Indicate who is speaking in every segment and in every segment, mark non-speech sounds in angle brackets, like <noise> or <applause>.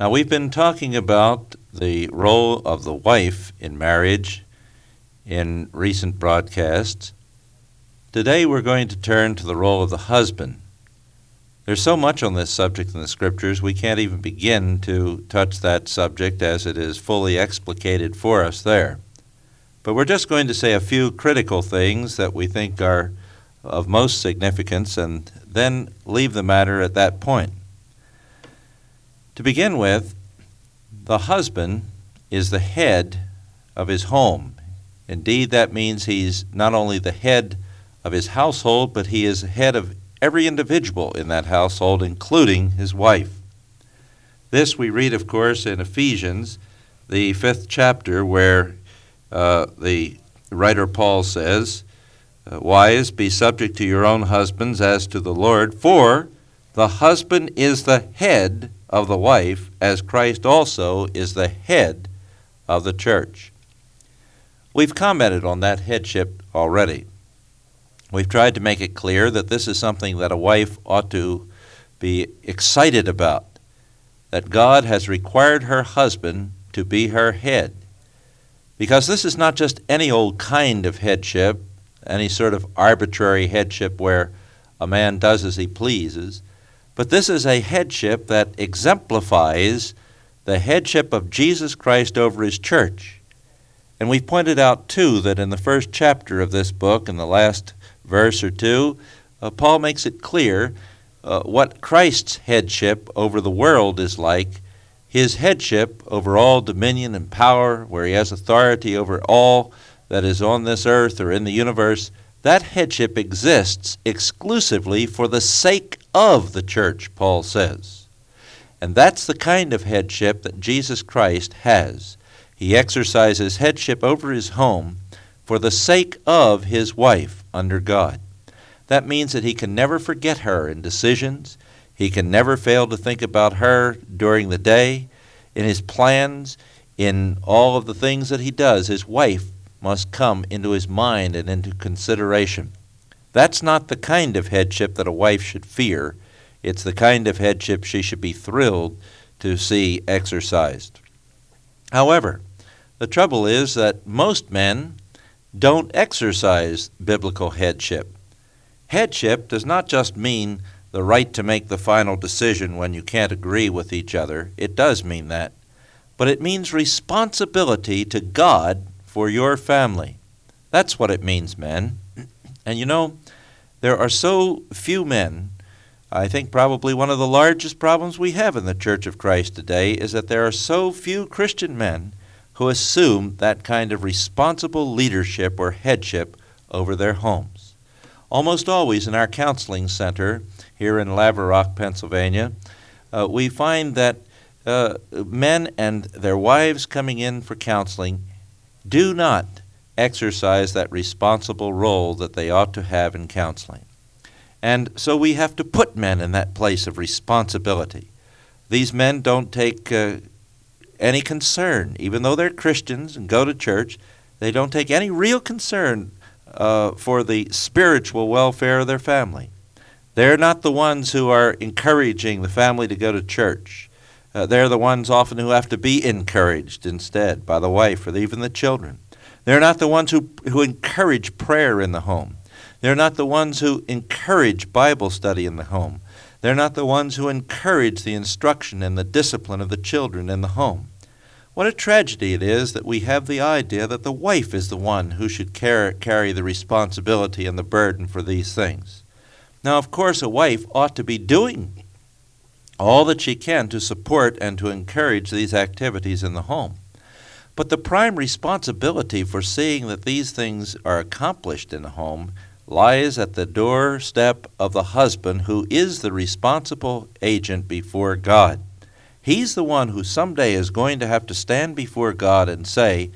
Speaker 1: Now, we've been talking about the role of the wife in marriage in recent broadcasts. Today, we're going to turn to the role of the husband. There's so much on this subject in the scriptures, we can't even begin to touch that subject as it is fully explicated for us there. But we're just going to say a few critical things that we think are of most significance and then leave the matter at that point. To begin with, the husband is the head of his home. Indeed, that means he's not only the head of his household, but he is the head of every individual in that household, including his wife. This we read, of course, in Ephesians, the fifth chapter, where uh, the writer Paul says, uh, Wives, be subject to your own husbands as to the Lord, for the husband is the head of the wife, as Christ also is the head of the church. We've commented on that headship already. We've tried to make it clear that this is something that a wife ought to be excited about, that God has required her husband to be her head. Because this is not just any old kind of headship, any sort of arbitrary headship where a man does as he pleases, but this is a headship that exemplifies the headship of Jesus Christ over his church. And we've pointed out, too, that in the first chapter of this book, in the last verse or two, uh, Paul makes it clear uh, what Christ's headship over the world is like. His headship over all dominion and power, where he has authority over all that is on this earth or in the universe, that headship exists exclusively for the sake of the church, Paul says. And that's the kind of headship that Jesus Christ has. He exercises headship over his home for the sake of his wife under God. That means that he can never forget her in decisions. He can never fail to think about her during the day, in his plans, in all of the things that he does. His wife must come into his mind and into consideration. That's not the kind of headship that a wife should fear. It's the kind of headship she should be thrilled to see exercised. However, the trouble is that most men don't exercise biblical headship. Headship does not just mean the right to make the final decision when you can't agree with each other. It does mean that. But it means responsibility to God for your family. That's what it means, men. And you know, there are so few men. I think probably one of the largest problems we have in the Church of Christ today is that there are so few Christian men who assume that kind of responsible leadership or headship over their homes. Almost always in our counseling center here in Laverock, Pennsylvania, uh, we find that uh, men and their wives coming in for counseling do not exercise that responsible role that they ought to have in counseling. And so we have to put men in that place of responsibility. These men don't take uh, any concern, even though they're Christians and go to church, they don't take any real concern uh, for the spiritual welfare of their family. They're not the ones who are encouraging the family to go to church. Uh, they're the ones often who have to be encouraged instead by the wife or even the children. They're not the ones who, who encourage prayer in the home. They're not the ones who encourage Bible study in the home. They're not the ones who encourage the instruction and the discipline of the children in the home. What a tragedy it is that we have the idea that the wife is the one who should car- carry the responsibility and the burden for these things. Now, of course, a wife ought to be doing all that she can to support and to encourage these activities in the home. But the prime responsibility for seeing that these things are accomplished in the home lies at the doorstep of the husband who is the responsible agent before God. He's the one who someday is going to have to stand before God and say,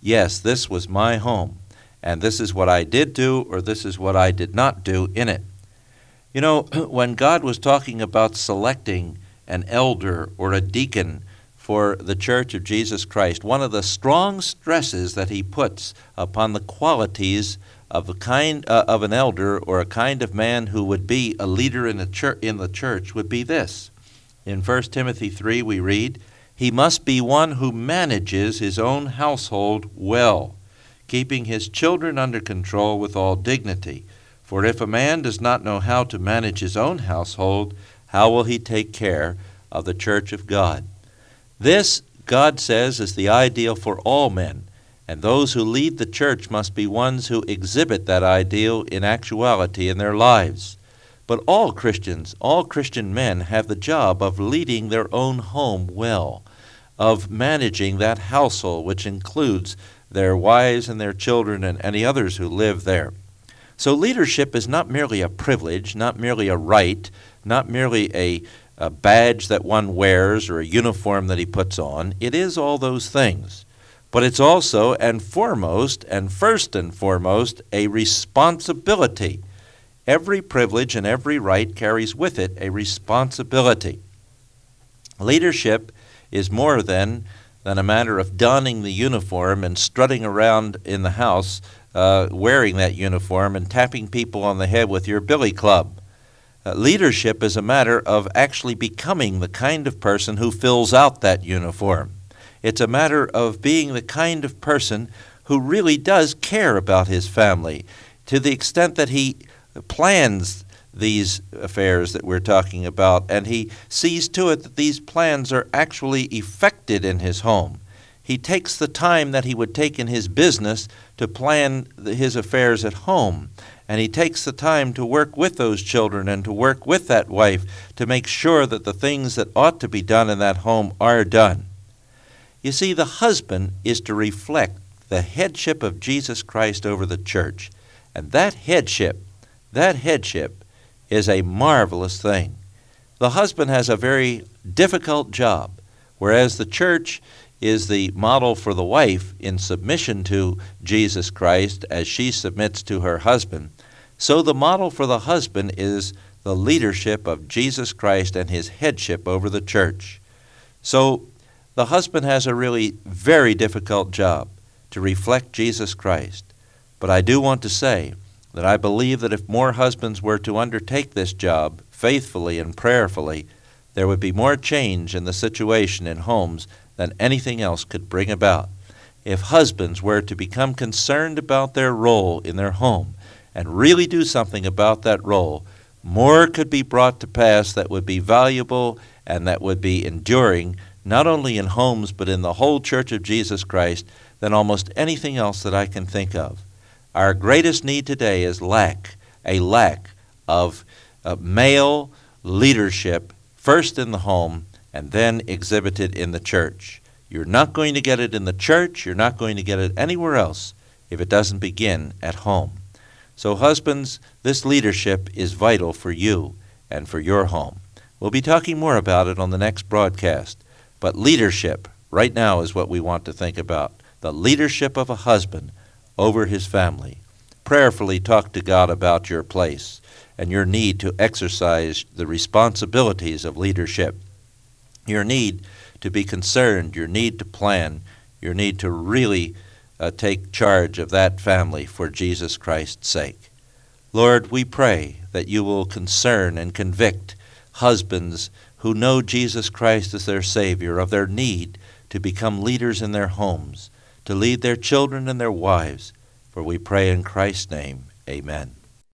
Speaker 1: Yes, this was my home, and this is what I did do, or this is what I did not do in it. You know, <clears throat> when God was talking about selecting an elder or a deacon for the Church of Jesus Christ, one of the strong stresses that he puts upon the qualities of a kind uh, of an elder or a kind of man who would be a leader in in the church would be this In 1 Timothy 3, we read, He must be one who manages his own household well, keeping his children under control with all dignity. For if a man does not know how to manage his own household, how will he take care of the church of God? This, God says, is the ideal for all men, and those who lead the church must be ones who exhibit that ideal in actuality in their lives. But all Christians, all Christian men, have the job of leading their own home well, of managing that household, which includes their wives and their children and any others who live there. So leadership is not merely a privilege, not merely a right, not merely a, a badge that one wears or a uniform that he puts on. It is all those things. But it's also and foremost, and first and foremost, a responsibility Every privilege and every right carries with it a responsibility. Leadership is more than, than a matter of donning the uniform and strutting around in the house uh, wearing that uniform and tapping people on the head with your billy club. Uh, leadership is a matter of actually becoming the kind of person who fills out that uniform. It's a matter of being the kind of person who really does care about his family to the extent that he plans these affairs that we're talking about, and he sees to it that these plans are actually effected in his home. He takes the time that he would take in his business to plan his affairs at home. And he takes the time to work with those children and to work with that wife to make sure that the things that ought to be done in that home are done. You see, the husband is to reflect the headship of Jesus Christ over the church. And that headship that headship is a marvelous thing. The husband has a very difficult job, whereas the church is the model for the wife in submission to Jesus Christ as she submits to her husband. So the model for the husband is the leadership of Jesus Christ and his headship over the church. So the husband has a really very difficult job to reflect Jesus Christ. But I do want to say that I believe that if more husbands were to undertake this job faithfully and prayerfully, there would be more change in the situation in homes than anything else could bring about. If husbands were to become concerned about their role in their home and really do something about that role, more could be brought to pass that would be valuable and that would be enduring, not only in homes but in the whole Church of Jesus Christ, than almost anything else that I can think of. Our greatest need today is lack, a lack of uh, male leadership, first in the home and then exhibited in the church. You're not going to get it in the church, you're not going to get it anywhere else if it doesn't begin at home. So, husbands, this leadership is vital for you and for your home. We'll be talking more about it on the next broadcast. But leadership, right now, is what we want to think about the leadership of a husband over his family. Prayerfully talk to God about your place and your need to exercise the responsibilities of leadership, your need to be concerned, your need to plan, your need to really uh, take charge of that family for Jesus Christ's sake. Lord, we pray that you will concern and convict husbands who know Jesus Christ as their Savior of their need to become leaders in their homes to lead their children and their wives. For we pray in Christ's name, amen.